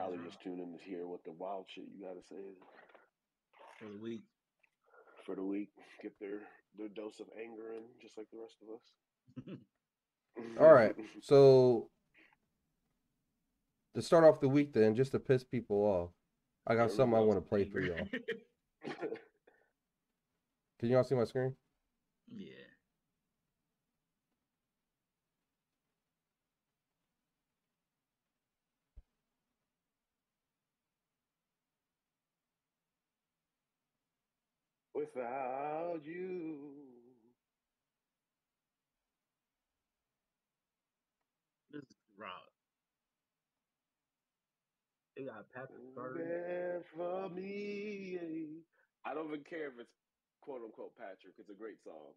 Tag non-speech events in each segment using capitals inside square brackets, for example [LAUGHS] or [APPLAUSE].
probably mm-hmm. just tune in to hear what the wild shit you got to say is for the week. For the week, get their their dose of anger in, just like the rest of us. [LAUGHS] All right, so to start off the week, then, just to piss people off, I got something I want to play for y'all. [LAUGHS] Can y'all see my screen? Yeah. Without you. This is Rob. They got Patrick Star. for me. I don't even care if it's quote unquote Patrick. It's a great song.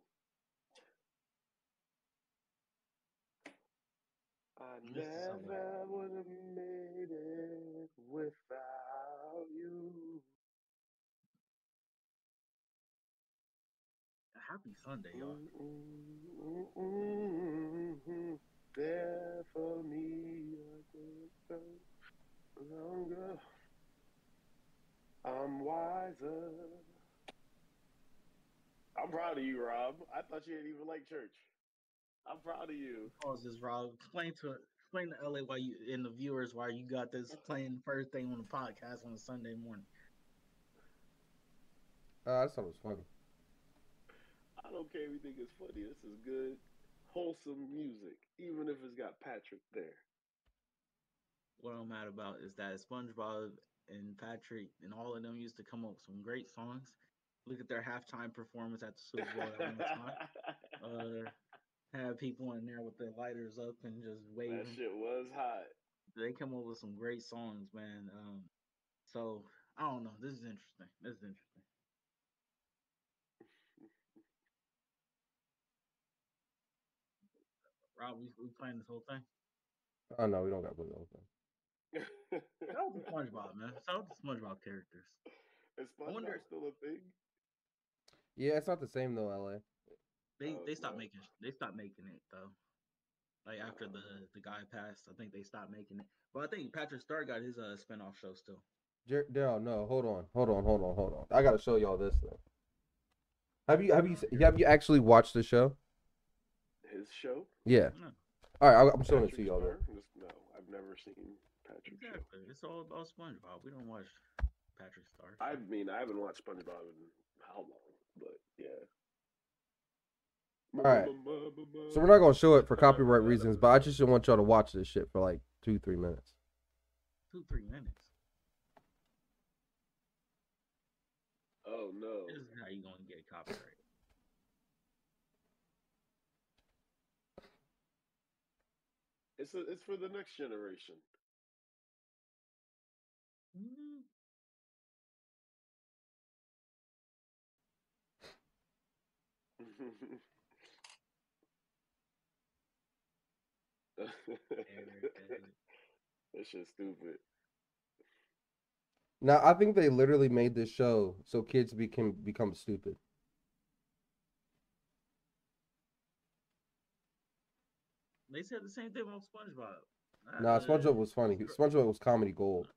I never would have made it without you. Happy Sunday, y'all. Mm-hmm. There for me longer. I'm wiser. I'm proud of you, Rob. I thought you didn't even like church. I'm proud of you. Pause this, Rob. Explain to explain to LA why you and the viewers why you got this playing first thing on the podcast on a Sunday morning. Uh, I thought it was funny. I don't care if you think it's funny. This is good, wholesome music, even if it's got Patrick there. What I'm mad about is that SpongeBob and Patrick and all of them used to come up with some great songs, look at their halftime performance at the Super Bowl at one time. [LAUGHS] Uh, have people in there with their lighters up and just waving. That shit was hot. They come up with some great songs, man. Um, so I don't know. This is interesting. This is interesting. Rob, we we playing this whole thing? Oh no, we don't got to play the whole thing. Shout out to SpongeBob, man. Shout out to SpongeBob characters. Is SpongeBob wonder... still a thing? Yeah, it's not the same though, LA. They oh, they stopped making they stopped making it though. Like after the the guy passed, I think they stopped making it. But I think Patrick Star got his uh spinoff show still. Jer- no, no, hold on, hold on, hold on, hold on. I gotta show y'all this thing. Have you have you have you actually watched the show? His show? Yeah. No. All right, I'm showing Patrick it to y'all. Star? No, I've never seen Patrick. Exactly. Show. It's all about SpongeBob. We don't watch Patrick Star. I mean, I haven't watched SpongeBob in how long, but yeah. All right. So we're not gonna show it for copyright reasons, but I just want y'all to watch this shit for like two, three minutes. Two, three minutes. Oh no! This is how you gonna get copyright. It's a, it's for the next generation. [LAUGHS] Mm-hmm. [LAUGHS] that shit's stupid. Now I think they literally made this show so kids become become stupid. They said the same thing about SpongeBob. Nah, SpongeBob was funny. SpongeBob was comedy gold.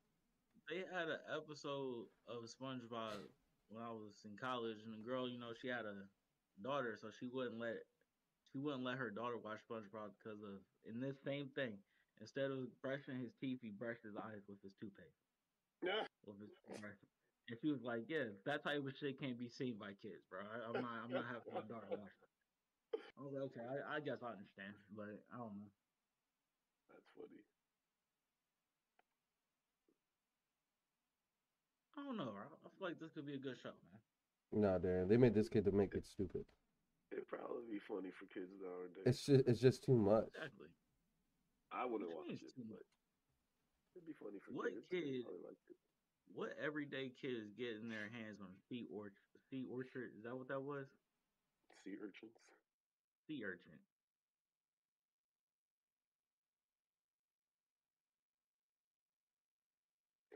They had an episode of SpongeBob when I was in college, and the girl, you know, she had a daughter, so she wouldn't let she wouldn't let her daughter watch SpongeBob because of in this same thing. Instead of brushing his teeth, he brushed his eyes with his toothpaste. Yeah. With his And she was like, "Yeah, that type of shit can't be seen by kids, bro. I, am not, I'm not having my daughter watch that." I was like, "Okay, I, I guess I understand, but I don't know." That's funny. I don't know. I feel like this could be a good show, man. Nah, Darren, they made this kid to make it stupid. It'd probably be funny for kids nowadays. It's just it's just too much. Exactly. I wouldn't watch it, but it'd be funny for what kids. Kid, what everyday kids get in their hands on sea orchard? Sea orchard? Is that what that was? Sea urchins. Sea urchin.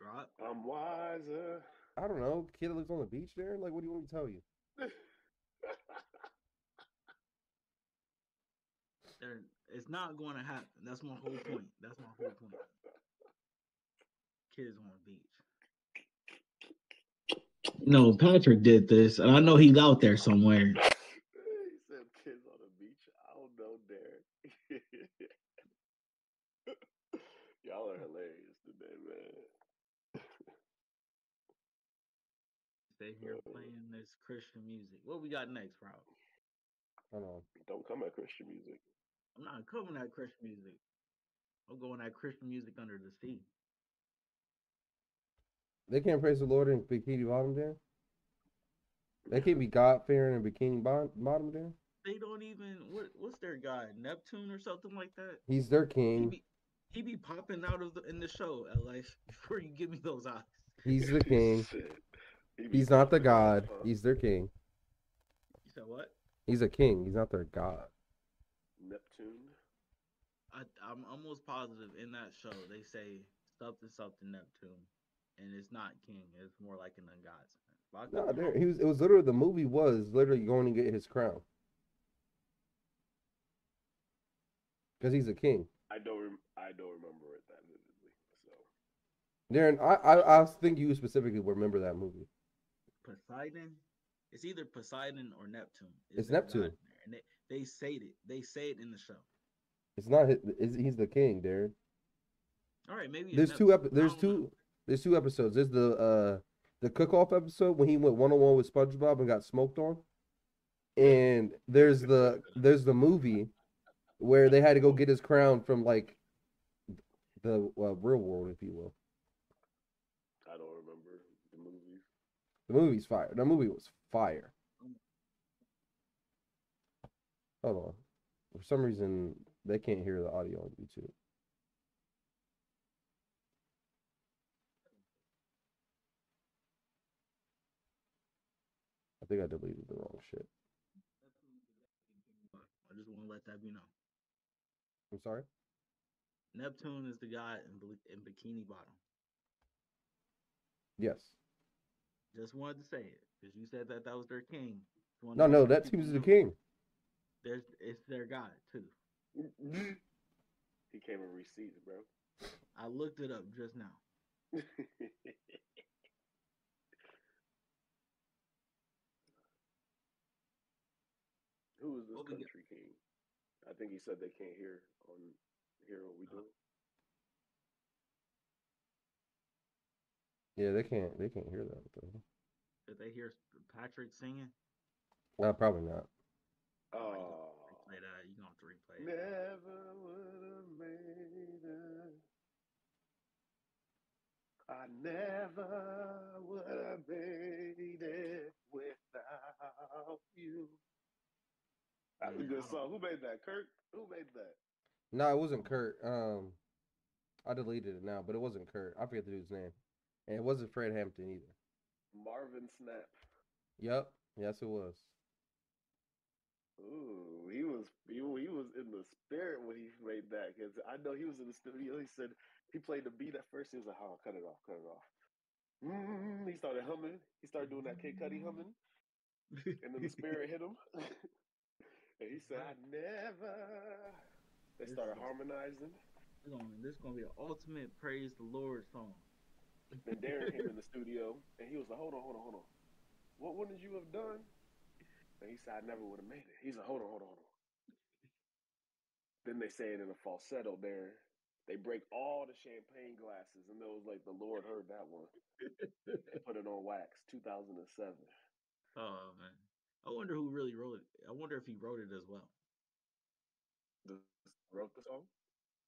Drop. I'm wiser. I don't know. Kid that lives on the beach there. Like, what do you want me to tell you? [LAUGHS] there, it's not going to happen. That's my whole point. That's my whole point. kids on the beach. No, Patrick did this, and I know he's out there somewhere. he said kids on the beach. I don't know, Derek. Y'all are hilarious today, man. Stay here playing this Christian music. What we got next, Rob? Hold on. Don't come at Christian music. I'm not coming at Christian music. I'm going at Christian music under the sea. They can't praise the Lord in bikini bottom there. They can't be God fearing in bikini bottom, bottom there. They don't even what what's their guy? Neptune or something like that? He's their He king. be, he be popping out of the in the show, LA, [LAUGHS] before you give me those eyes. He's the [LAUGHS] king. Shit. He be He's not the God. He's their king. You said what? He's a king. He's not their God. Neptune. I I'm almost positive in that show they say something something Neptune, and it's not king. It's more like an ungod's. But I No, be there, wrong. he was. It was literally the movie was literally going to get his crown because he's a king. I don't. Rem- I don't remember it that vividly. So Darren, I, I I think you specifically remember that movie. Poseidon. It's either Poseidon or Neptune. It's god Neptune. and they they say it. They say it in the show. It's not. His, it's, he's the king, Darren. All right, maybe There's two. Epi- there's don't know. two. There's two episodes. There's the uh the cook off episode when he went one on one with SpongeBob and got smoked on, and there's the there's the movie where they had to go get his crown from like the uh, real world, if you will. I don't remember the movies. The movie's fire. That movie was fire. Hold on. For some reason, they can't hear the audio on YouTube. I think I deleted the wrong shit. I just want to let that be known. I'm sorry. Neptune is the guy in, in Bikini Bottom. Yes. Just wanted to say it because you said that that was their king. No, no, that people seems the king. There's it's their god too. he came in receipts, bro. I looked it up just now. [LAUGHS] Who is this What country king? I think he said they can't hear on hear what we uh, do. Yeah, they can't. They can't hear that. though. Did they hear Patrick singing? Uh, probably not. Oh, Replay that. You gonna have to replay it. never would have made it. I never would have made it without you. That's a good I don't- song. Who made that? Kurt? Who made that? No, it wasn't Kurt. Um, I deleted it now, but it wasn't Kurt. I forget the dude's name, and it wasn't Fred Hampton either. Marvin Sapp. Yep. Yes, it was. Ooh, he was he, he was in the spirit when he made that because I know he was in the studio. He said he played the beat at first. He was like, "Oh, cut it off, cut it off." Mm, he started humming. He started doing that Kid Cudi humming, and then the spirit hit him. [LAUGHS] and he said, "I never." They started harmonizing. This gonna, gonna be an ultimate praise the Lord song. Then Darren came in the studio and he was like, "Hold on, hold on, hold on. What wouldn't you have done?" And he said, "I never would have made it." He's like, "Hold on, hold on, hold on." Then they say it in a falsetto. There, they break all the champagne glasses, and it was like the Lord heard that one. They put it on wax, 2007. Oh man, I wonder who really wrote it. I wonder if he wrote it as well. The, wrote the song?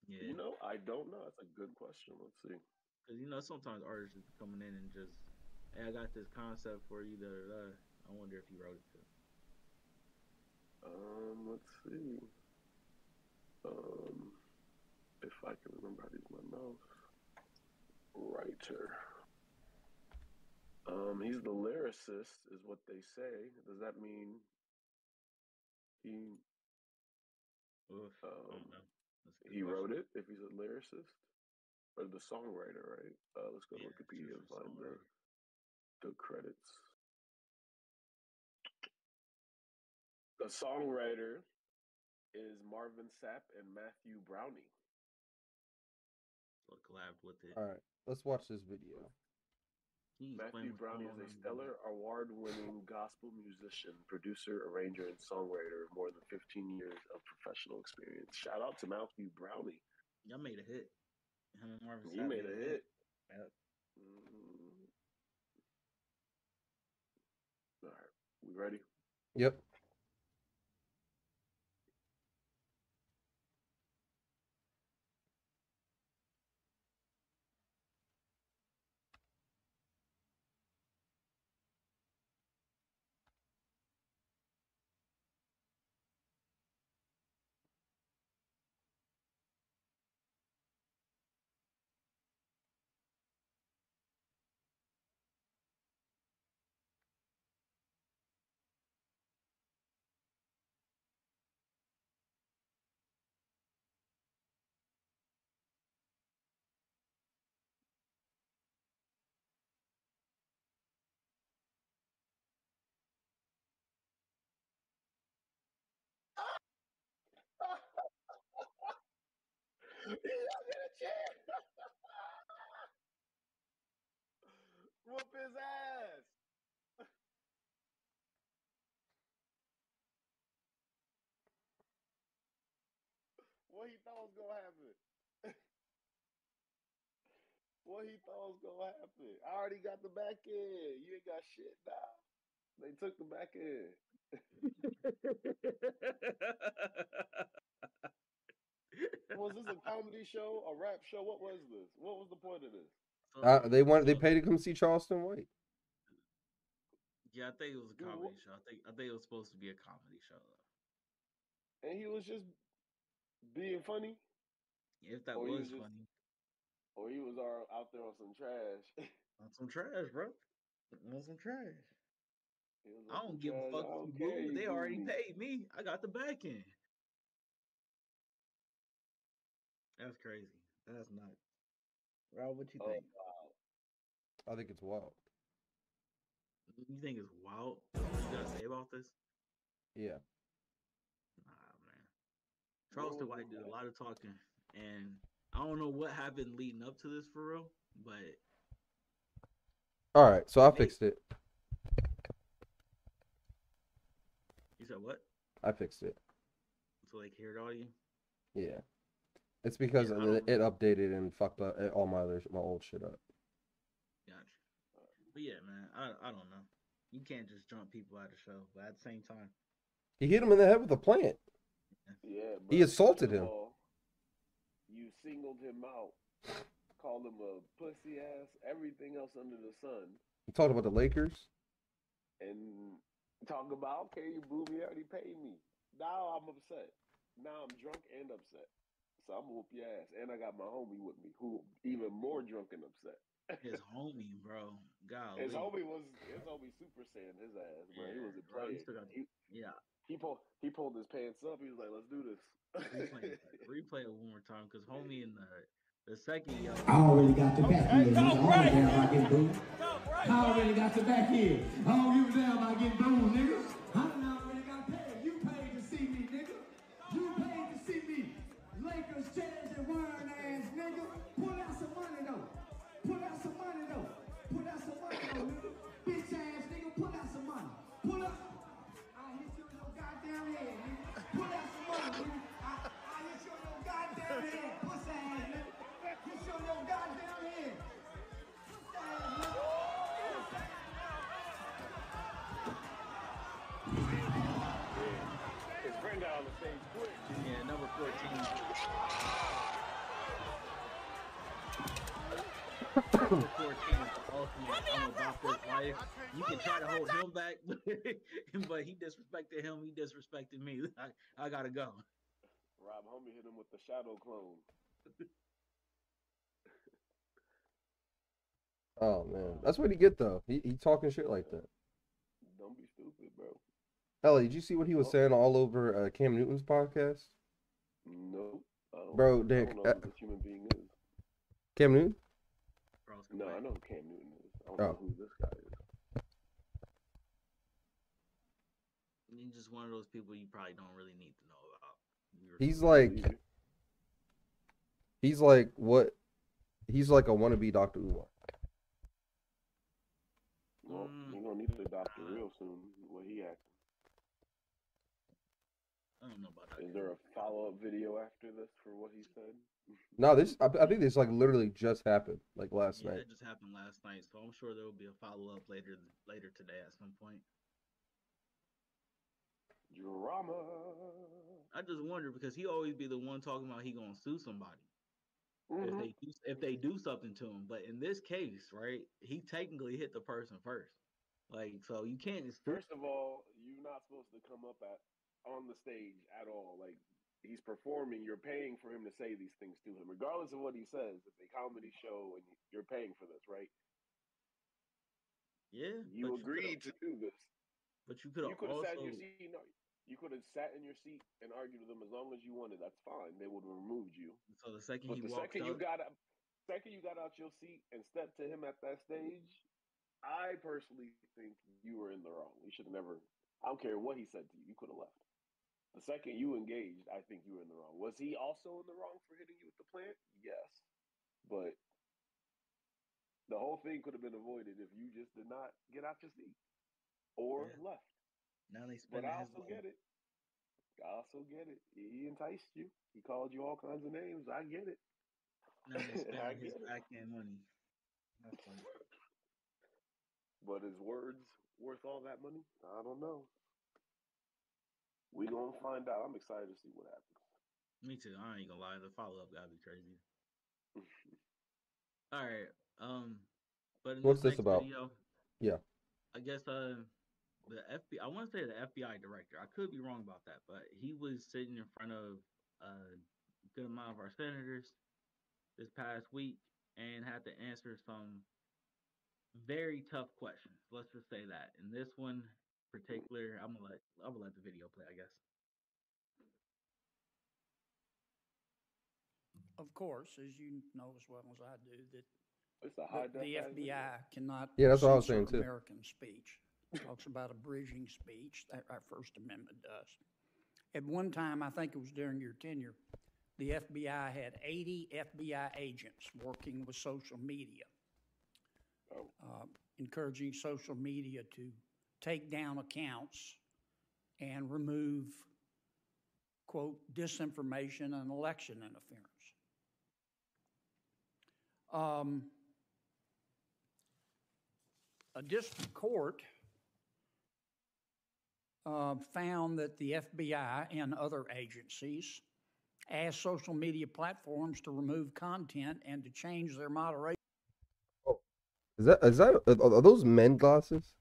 Yeah, You know, I don't know. That's a good question. Let's see. Because you know sometimes artists just coming in and just, hey, I got this concept for you. Da. I wonder if he wrote it too. Um, let's see. Um, if I can remember how to use my mouse. Writer. Um, he's the lyricist, is what they say. Does that mean he Oof, Um, don't know. That's a good he wrote it? If he's a lyricist or the songwriter, right? Uh, let's go to Wikipedia and find the the credits. The songwriter is Marvin Sapp and Matthew Brownie. also collabed with it. All right, let's watch this video. Can you explain Matthew what's Brownie is a on in the stellar award-winning gospel musician, producer, arranger, and songwriter. with More than 15 years of professional experience. Shout out to Matthew Brownie. Y'all made a hit. Him and Marvin You Sapp made a hit. Yep. Mm. All right, we ready? Yep. In a chair. Whoop his ass. what he thought was gonna happen? what he thought was gonna happen? I already got the back end. You ain't got shit now. They took the back end. [LAUGHS] Was this a comedy show, a rap show? What was this? What was the point of this? Uh, they wanted they paid to come see Charleston White. Yeah, I think it was a comedy what- show. I think I think it was supposed to be a comedy show though. And he was just being funny, If that Or was was just- funny. or he was all out there on some trash. [LAUGHS] On some trash, bro. On some trash. I don't give a fuck I who don't care booed. you They already paid me. I got the back end. That's crazy. That's nuts. Rob, what you Oh, think? wow. I think it's wild. You think it's wild? What you gotta say about this? Yeah. Nah, man. What Charleston White did a lot of talking, and I don't know what happened leading up to this for real, but All right, so I fixed it. you said what? I fixed it. So they cared all you? Yeah. It's because Yeah, it, it updated and fucked up all my other my old shit up. Gotcha. But yeah, man, I I don't know. You can't just jump people out of the show, but at the same time, He hit him in the head with a plant. Yeah, He assaulted him. all, you singled him out, called him a pussy ass, everything else under the sun, He talked about the Lakers. and talk about okay, you boo me, already paid me. Now I'm upset. Now I'm drunk and upset. So I'm gonna whoop your ass, and I got my homie with me, who even more drunk and upset. his [LAUGHS] homie, bro. Golly. His homie was his homie super saiyan his ass, bro. he wasn't bro, he playing. still got- He, Yeah. he pulled he pulled his pants up. He was like, "Let's do this." Replay, it, [LAUGHS] replay it one more time, cause homie in the the second yo. I already got the back end. nigga. I don't give a damn about getting booed. I already got the back end. I don't give a damn about getting booed, nigga. Number fourteen is the ultimate. I'm about this life. You can try to hold him back, [LAUGHS] but he disrespected him. He disrespected me. [LAUGHS] I, I gotta go. Rob Homie hit him with the shadow clone. [LAUGHS] Oh man, that's what he get though. He he talking shit like that. Don't be stupid, bro. Ellie, did you see what he was Oh. saying all over uh, Cam Newton's podcast? Nope. I don't- Bro, I Dick, don't know uh, who this human being is. Cam Newton? Charleston No, I know who Cam Newton is. I don't Oh. know who this guy is. He's just one of those people you probably don't really need to know about. You're- He's like Believe he's like what He's like a wannabe Doctor Umar. Well, Mm. you're gonna need to adopt the real soon. What he acting. I don't know about that. Is there a follow up video after this for what he said? No, this I, I think this like literally just happened like last yeah, night. it just happened last night, so I'm sure there will be a follow up later later today at some point. Drama. I just wonder because he always be the one talking about he gonna sue somebody if Mhm. they do, if they do something to him. But in this case, right, he technically hit the person first. Like so, you can't. First of all, you're not supposed to come up at on the stage at all. Like he's performing, you're paying for him to say these things to him, regardless of what he says. It's a comedy show, and you're paying for this, right? Yeah, You agreed could've- to do this. But you could You have could have also. sat in your seat. No, you could have sat in your seat and argued with them as long as you wanted. That's fine. They would have removed you. So the second But he the walked second you got up, second you got out your seat and stepped to him at that stage, I personally think you were in the wrong. You should have never. I don't care what he said to you. You could have left. The second you engaged, I think you were in the wrong. Was he also in the wrong for hitting you with the plant? Yes, but the whole thing could have been avoided if you just did not get out your seat or Yeah. left. now they spend But I also get it. I also get it. He enticed you. He called you all kinds of names. I get it. Now they [LAUGHS] I spending his back end money. That's funny. But is words worth all that money? I don't know. We gonna find out. I'm excited to see what happens. Me too. I ain't gonna lie. The follow up gotta be crazy. [LAUGHS] All right. Um, but in What's this next about? Video, Yeah. I guess uh, the FBI. I want to say the FBI director. I could be wrong about that, but he was sitting in front of a good amount of our senators this past week and had to answer some very tough questions. Let's just say that. In this one particular, I'm gonna let I'm gonna let the video play. I guess. Of course, as you know as well as I do, that It's a high the, the def video. FBI cannot. Yeah, that's what I was saying, too. American speech talks about abridging speech. That our First Amendment does. At one time, I think it was during your tenure, the FBI had 80 FBI agents working with social media, Oh. uh, encouraging social media to take down accounts and remove quote disinformation and election interference. Um, a district court uh, found that the FBI and other agencies asked social media platforms to remove content and to change their moderation. Oh, is that is that are, are those men glasses?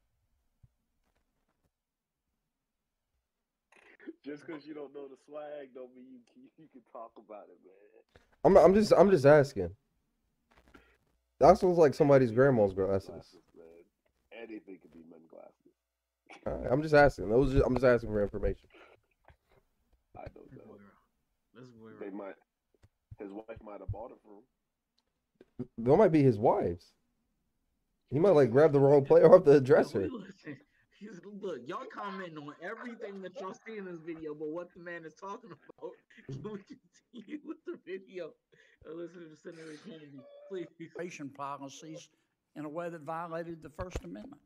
Just because you don't know the swag, don't mean you can, you can talk about it, man. I'm I'm just I'm just asking. That looks like somebody's grandma's glasses. man. Anything could be men glasses. Alright, I'm just asking. Those are- I'm just asking for information. I don't know. boy wrong. This boy They might. His wife might have bought it for him. They might be his wives. He might like grab the wrong player off the [LAUGHS] dresser. Listen, he's- Look, y'all commenting on everything that y'all see in this video, but what the man is talking about. Can [LAUGHS] we continue with the video? Uh, listen to Senator Kennedy, please. Immigration policies in a way that violated the First Amendment.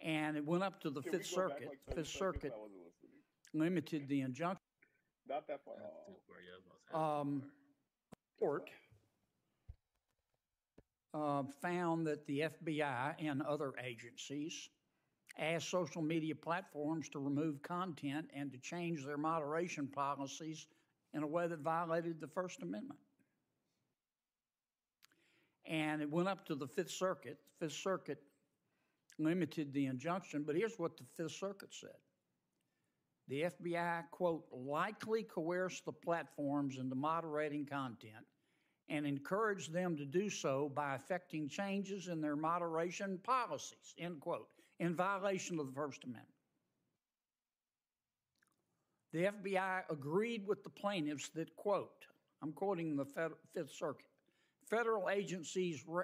And it went up to the Can Fifth Circuit. like Fifth? Circuit I wasn't listening. limited the injunction. Not that far. That's Oh. too far, yeah, I was about to say that's too Um, far. court uh, found that the FBI and other agencies asked social media platforms to remove content and to change their moderation policies in a way that violated the First Amendment. And it went up to the Fifth Circuit. The Fifth Circuit limited the injunction, but here's what the Fifth Circuit said. The FBI, quote, likely coerced the platforms into moderating content and encourage them to do so by effecting changes in their moderation policies, end quote, in violation of the First Amendment. The FBI agreed with the plaintiffs that, quote, I'm quoting the Fed- Fifth Circuit, federal agencies, ra-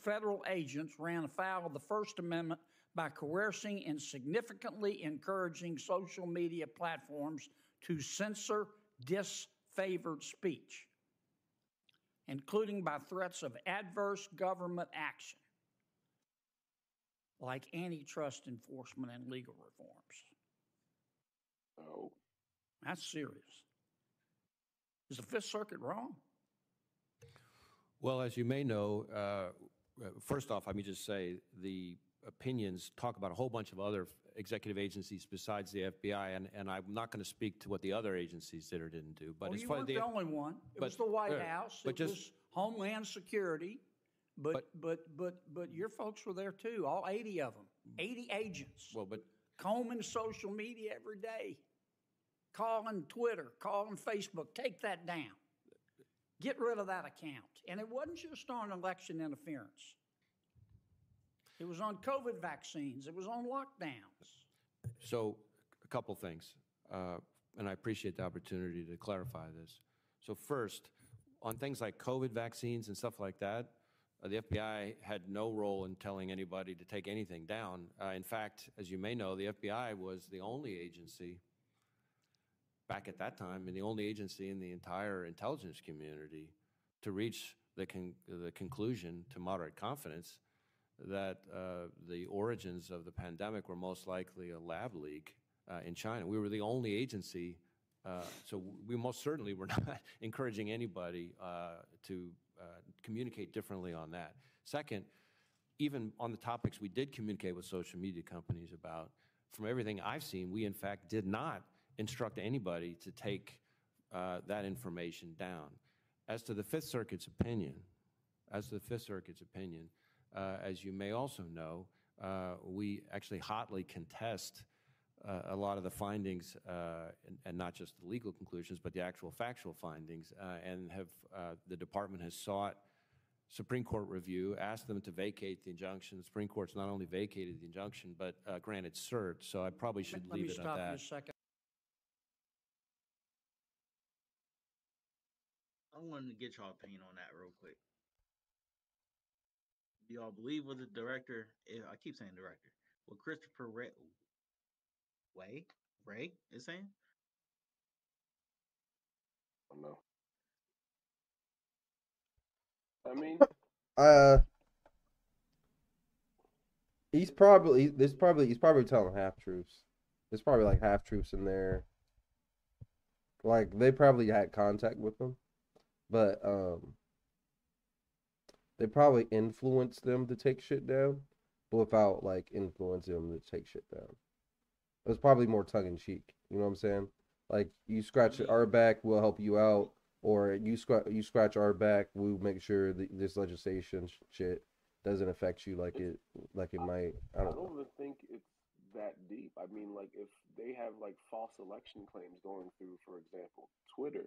federal agents ran afoul of the First Amendment by coercing and significantly encouraging social media platforms to censor disfavored speech. Including by threats of adverse government action, like antitrust enforcement and legal reforms. Oh, That's serious. Is the Fifth Circuit wrong? Well, as you may know, uh, first off, let me just say the opinions talk about a whole bunch of other executive agencies besides the FBI, and, and I'm not going to speak to what the other agencies did or didn't do. But Well, as you weren't the, the only one. It was the White uh, House. but It just- was Homeland Security. But, but, but, but your folks were there too, all 80 of them, 80 agents. well, but combing social media every day, calling Twitter, calling Facebook, take that down. Get rid of that account. And it wasn't just on election interference. It was on COVID vaccines. It was on lockdowns. So, a couple things, uh, and I appreciate the opportunity to clarify this. So first, on things like COVID vaccines and stuff like that, uh, the FBI had no role in telling anybody to take anything down. Uh, In fact, as you may know, the FBI was the only agency back at that time, and the only agency in the entire intelligence community to reach the con- the conclusion to moderate confidence that uh, the origins of the pandemic were most likely a lab leak uh, in China. We were the only agency, uh, so we most certainly were [LAUGHS] not encouraging anybody uh, to uh, communicate differently on that. Second, even on the topics we did communicate with social media companies about, from everything I've seen, we in fact did not instruct anybody to take uh, that information down. As to the Fifth Circuit's opinion, as to the Fifth Circuit's opinion, as you may also know, uh, we actually hotly contest uh, a lot of the findings, uh, and, and not just the legal conclusions, but the actual factual findings, uh, and have uh, the department has sought Supreme Court review, asked them to vacate the injunction. The Supreme Court's not only vacated the injunction, but uh, granted cert. So I probably should Let me leave it at stop you that. a second. I wanted to get y'all opinion on that real quick. Do y'all believe what the director? I keep saying director. What Christopher Wray, Way Wray is saying? I don't know. I mean, Uh, he's probably there's probably he's probably telling half truths. There's probably like half truths in there. Like they probably had contact with him, but um, they probably influenced them to take shit down, but without like influencing them to take shit down. It was probably more tongue in cheek. You know what I'm saying? Like you scratch our back, we'll help you out, or you scratch you scratch our back, we'll make sure that this legislation sh- shit doesn't affect you like it like it might. I I don't don't even think it's that deep. I mean, like if they have like false election claims going through, for example, Twitter,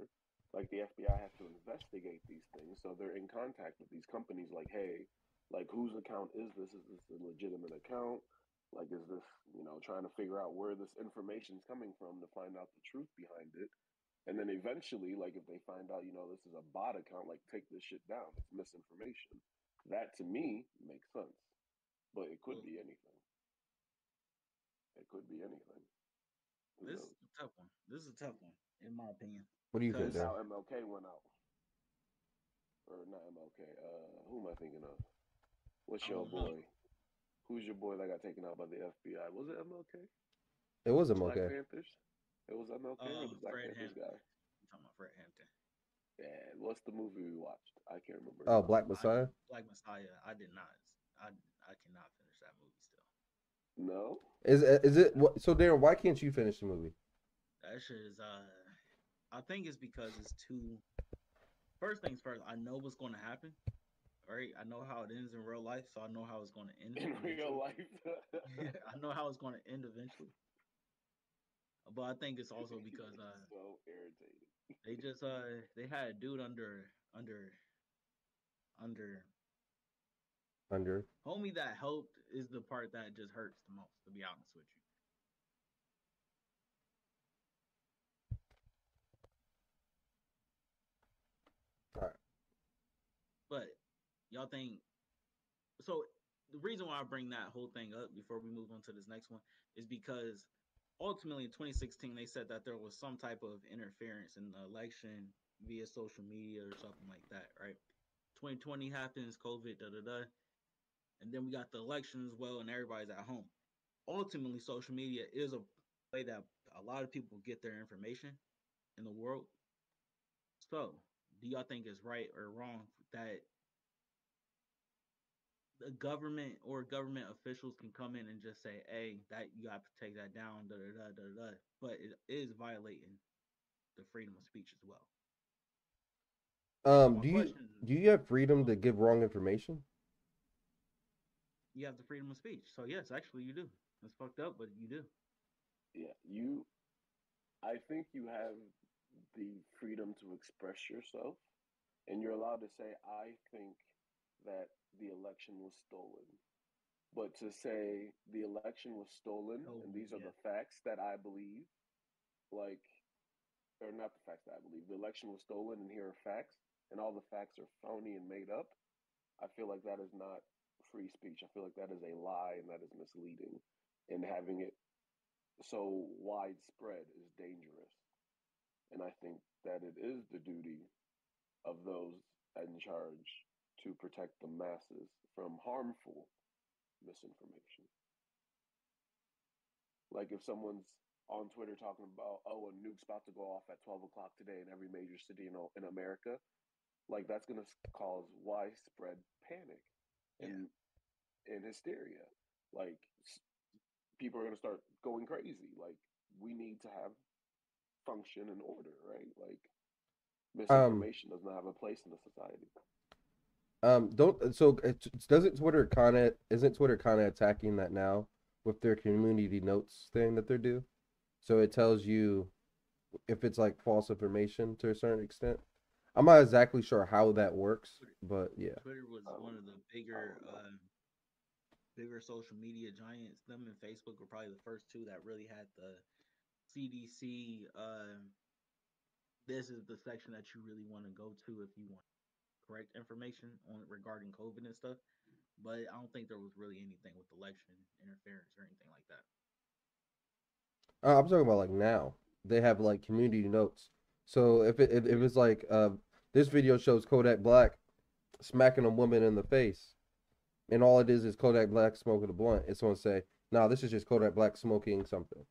like the FBI has to investigate these things, so they're in contact with these companies. Like, hey, like whose account is this? Is this a legitimate account? Like, is this you know trying to figure out where this information is coming from to find out the truth behind it? And then eventually, like if they find out, you know, this is a bot account, like take this shit down. It's misinformation. That to me makes sense, but it could Well- be anything. It could be anything. Who This knows? is a tough one. This is a tough one, in my opinion. What do you think, Because- How MLK went out, or not MLK? Uh, who am I thinking of? What's your don't know. boy? Who's your boy that got taken out by the FBI? Was it MLK? It was him Black. Panthers. It was MLK or Uh, the Black Fred Panthers Hampton. guy? I'm talking about Fred Hampton. Yeah. What's the movie we watched? I can't remember. Oh, Black Messiah. Black Messiah. I did not. I I cannot finish that movie still. No. Is is it what? So Darren, why can't you finish the movie? That shit is uh I think it's because it's too first things first, I know what's gonna happen. Right? I know how it ends in real life, so I know how it's gonna [LAUGHS] end. In real life. [LAUGHS] I know how it's gonna end eventually. But I think it's also because uh [LAUGHS] so irritated. they just uh they had a dude under under under Under homie that helped is the part that just hurts the most, to be honest with you. Alright. But y'all think so the reason why I bring that whole thing up before we move on to this next one is because ultimately in 2016 they said that there was some type of interference in the election via social media or something like that, right? 2020 happens, COVID, da da da, and then we got the election as well, and everybody's at home. Ultimately, social media is a way that a lot of people get their information in the world. So, do y'all think it's right or wrong that the government or government officials can come in and just say, "Hey, that you got to take that down," da da da da da. But it is violating the freedom of speech as well. Um, My do you question- do you have freedom to give wrong information? You have the freedom of speech, so yes, actually, you do. It's fucked up, but you do. Yeah, you. I think you have the freedom to express yourself, and you're allowed to say, "I think that the election was stolen." But to say the election was stolen Oh, and these are the facts that I believe, like, or not the facts that I believe, the election was stolen and here are facts, and all the facts are phony and made up. I feel like that is not free speech. I feel like that is a lie and that is misleading. And having it so widespread is dangerous. And I think that it is the duty of those in charge to protect the masses from harmful misinformation. Like if someone's on Twitter talking about, oh, a nuke's about to go off at 12 o'clock today in every major city in, in America, like that's going to cause widespread panic and, and hysteria. Like s- people are going to start going crazy. Like we need to have function and order, right? Like um, misinformation does not have a place in the society. Um, don't so it, doesn't Twitter kind of isn't Twitter kind of attacking that now with their community notes thing that they're due? So it tells you if it's like false information to a certain extent. I'm not exactly sure how that works, but yeah. Twitter was one of the bigger, uh, bigger social media giants. Them and Facebook were probably the first two that really had the CDC. Uh, this is the section that you really want to go to if you want correct information on regarding COVID and stuff. But I don't think there was really anything with election interference or anything like that. Uh, I'm talking about like now. They have like community notes. So if it if, if it's like uh this video shows Kodak Black smacking a woman in the face, and all it is is Kodak Black smoking a blunt, it's gonna say, "No, this is just Kodak Black smoking something."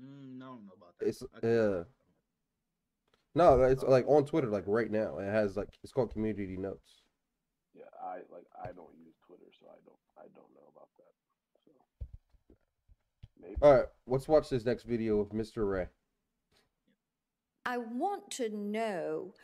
Mm, I don't know about that. It's I could be yeah. Wrong. No, it's like on Twitter, like right now. It has like it's called community notes. Yeah, I like I don't use Twitter, so I don't I don't know about that. So maybe All right, let's watch this next video of Mr. Wray. I want to know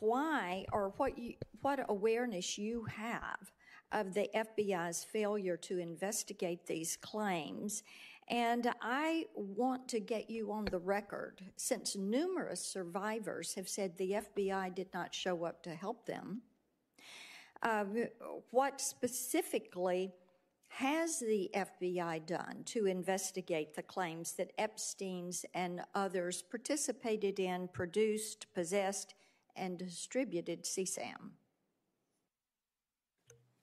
why or what you what awareness you have of the FBI's failure to investigate these claims. And I want to get you on the record since numerous survivors have said the FBI did not show up to help them. Uh, what specifically has the FBI done to investigate the claims that Epstein's and others participated in, produced, possessed, and distributed CSAM?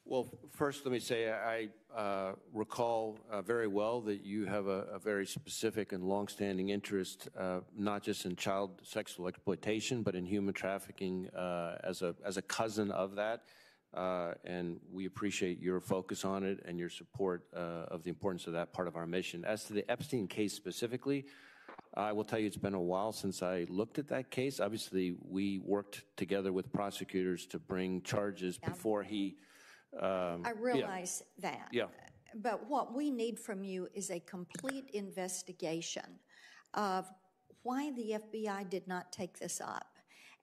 Well, first, let me say I uh, recall uh, very well that you have a, a very specific and longstanding interest, uh, not just in child sexual exploitation, but in human trafficking uh, as a as a cousin of that. Uh, and we appreciate your focus on it and your support uh, of the importance of that part of our mission. As to the Epstein case specifically, I will tell you it's been a while since I looked at that case. Obviously, we worked together with prosecutors to bring charges before he. Um, I realize that. Yeah. But what we need from you is a complete investigation of why the FBI did not take this up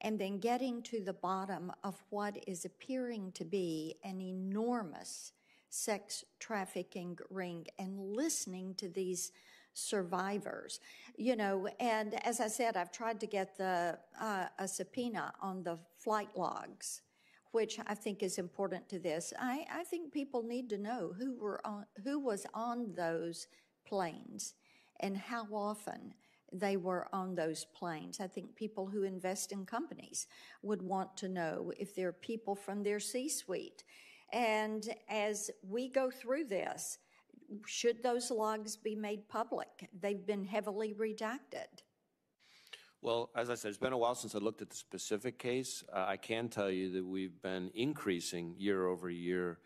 and then getting to the bottom of what is appearing to be an enormous sex trafficking ring and listening to these survivors you know and as i said i've tried to get the uh, a subpoena on the flight logs which I think is important to this. I, I think people need to know who were on, who was on those planes and how often they were on those planes. I think people who invest in companies would want to know if there are people from their C-suite. And as we go through this, should those logs be made public? They've been heavily redacted. Well, as I said, it's been a while since I looked at the specific case. Uh, I can tell you that we've been increasing year over year,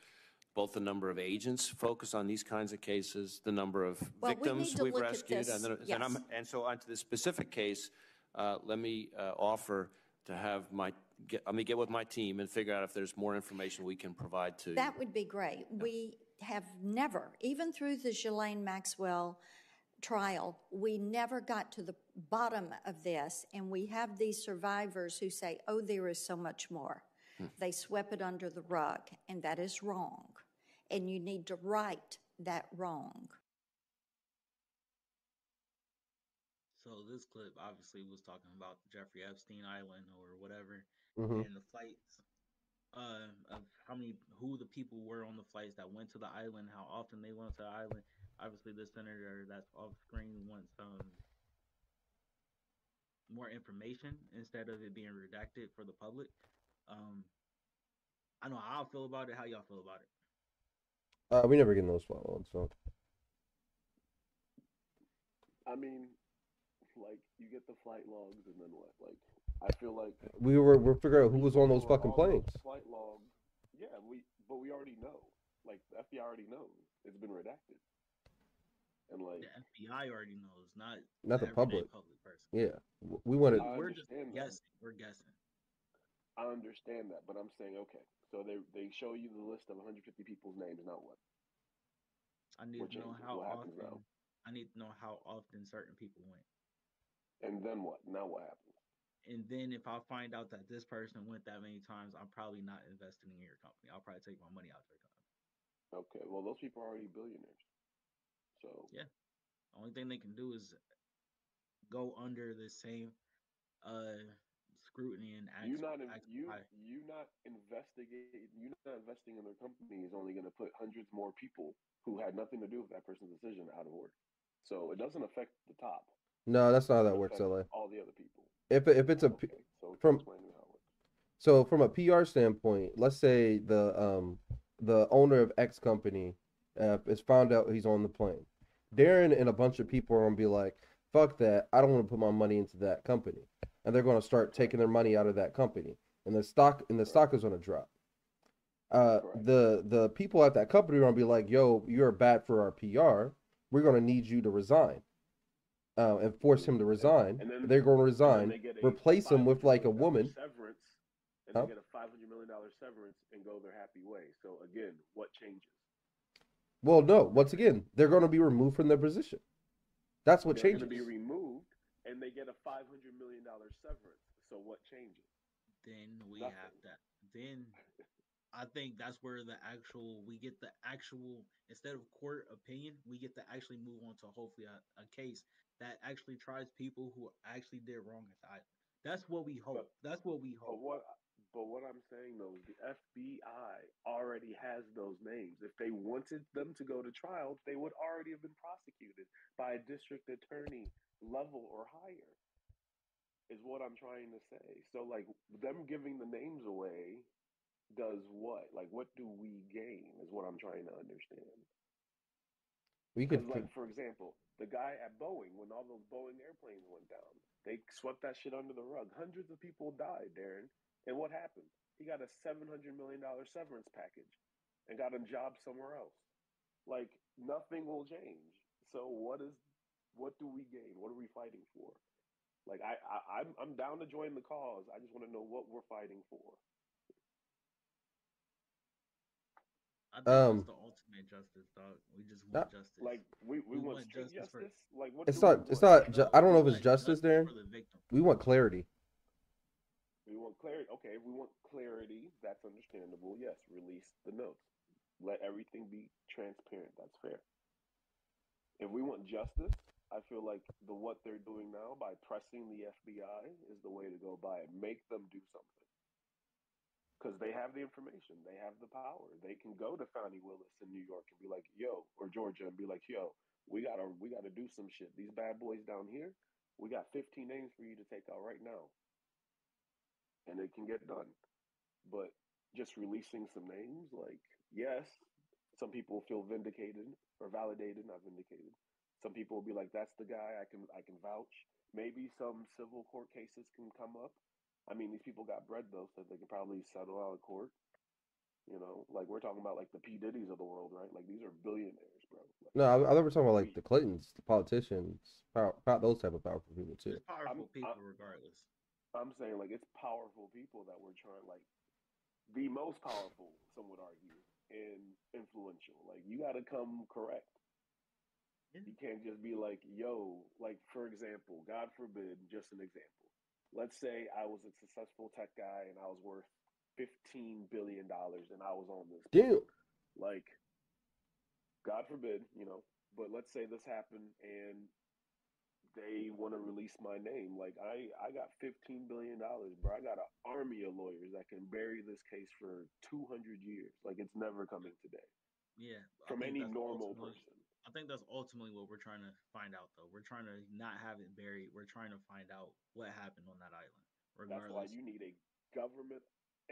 both the number of agents focused on these kinds of cases, the number of Well, we victims to look at rescued. And, then, and, I'm, yes. and so onto the specific case, uh, let me uh, offer to have my, get, let me get with my team and figure out if there's more information we can provide to you. That would be great. We have never, even through the Ghislaine Maxwell trial, we never got to the bottom of this, and we have these survivors who say, oh, there is so much more. They swept it under the rug, and that is wrong. And you need to right that wrong. So this clip obviously was talking about Jeffrey Epstein Island or whatever, Mhm. and the flights. Uh, of how many, who the people were on the flights that went to the island, how often they went to the island. Obviously, the senator that's off screen wants um more information instead of it being redacted for the public. Um, I know how I feel about it. How y'all feel about it? Uh, we never get those flat ones, so I mean, like you get the flight logs, and then what? Like, I feel like we were we're figuring out who was on those fucking all those planes. Flight logs. Yeah, we but we already know. Like the FBI already knows it's been redacted. And like The FBI already knows, not Not the public. public person. Yeah, we wanted. I We're just that. guessing. We're guessing. I understand that, but I'm saying okay. So they they show you the list of 150 people's names. Now what? I need What to know how often. now? I need to know how often certain people went. And then what? Now what happens? And then if I find out that this person went that many times, I'm probably not investing in your company. I'll probably take my money out of your company. Okay. Well, those people are already billionaires. So Yeah. Only thing they can do is go under the same uh scrutiny and act. you not in, act you high. you not investigating you not investing in their company is only going to put hundreds more people who had nothing to do with that person's decision out of work. So it doesn't affect the top. No, that's not how that works, LA. All the other people. If if it's a Okay, so from- explain to me how it so from a PR standpoint, let's say the um the owner of X company uh, is found out he's on the plane. Darren and a bunch of people are gonna be like, "Fuck that! I don't want to put my money into that company," and they're gonna start taking their money out of that company, and the stock and the stock is gonna drop. Uh, the the people at that company are gonna be like, "Yo, you're bad for our PR. We're gonna need you to resign." Uh, and force him to resign. And then- They're going to resign. they get a replace him with like a woman. severance, and Huh? they get a five hundred million dollar severance and go their happy way. So again, what changes? Well, no. Once again, they're going to be removed from their position. That's what They're changes. going to be removed, and they get a five hundred million dollar severance. So what changes? then we Nothing. have that. Then I think that's where the actual we get the actual instead of court opinion, we get to actually move on to hopefully a, a case that actually tries people who actually did wrong at the island. That's what we hope. that's what we But hope. what? But what I'm saying though is the FBI already has those names. If they wanted them to go to trial, they would already have been prosecuted by a district attorney level or higher. Is what I'm trying to say. So like them giving the names away does what? Like what do we gain? Is what I'm trying to understand. we could. Like, for example, the guy at Boeing, when all those Boeing airplanes went down, they swept that shit under the rug. Hundreds of people died, Darren. And what happened? He got a $700 million severance package and got a job somewhere else. Like, nothing will change. So, what is, what do we gain? What are we fighting for? Like, I, I I'm, I'm down to join the cause. I just want to know what we're fighting for. I think Um, that's the ultimate justice, dog. We just want justice. Like, we, we, We want, want justice justice. for- Like, what It's not. It's not. Ju- I don't know if it's want justice there. for the. We want clarity. We want clarity. Okay, we want clarity, that's understandable. Yes, release the notes. Let everything be transparent. That's fair. If we want justice, I feel like the what they're doing now by pressing the FBI is the way to go by it. Make them do something. Because they have the information, they have the power. They can go to Fani Willis in New York and be like, "Yo," or Georgia and be like, "Yo, we gotta, we gotta do some shit. These bad boys down here, we got 15 names for you to take out right now." And it can get done. But just releasing some names, like, yes, some people feel vindicated or validated, not vindicated. Some people will be like, that's the guy I can I can vouch. maybe some civil court cases can come up. I mean, these people got bread though, so they can probably settle out of court. You know, like we're talking about like the P Diddy's of the world, right? Like these are billionaires, bro. Like, No, I, I thought we were talking about like the Clintons, the politicians, power, power, those type of powerful people too. There's powerful I'm- people I'm- regardless. I'm saying like it's powerful people that we're trying like the most powerful, some would argue, and influential. Like you got to come correct. Yeah. You can't just be like, yo, like for example, God forbid, just an example. Let's say I was a successful tech guy and I was worth fifteen billion dollars and I was on this. Damn. Like, God forbid, you know, but let's say this happened and they want to release my name. Like I, I got fifteen billion dollars, bro. I got an army of lawyers that can bury this case for two hundred years. Like it's never coming today Yeah. From any normal person. I think that's ultimately what we're trying to find out, though. We're trying to not have it buried. We're trying to find out what happened on that island. That's why you need a government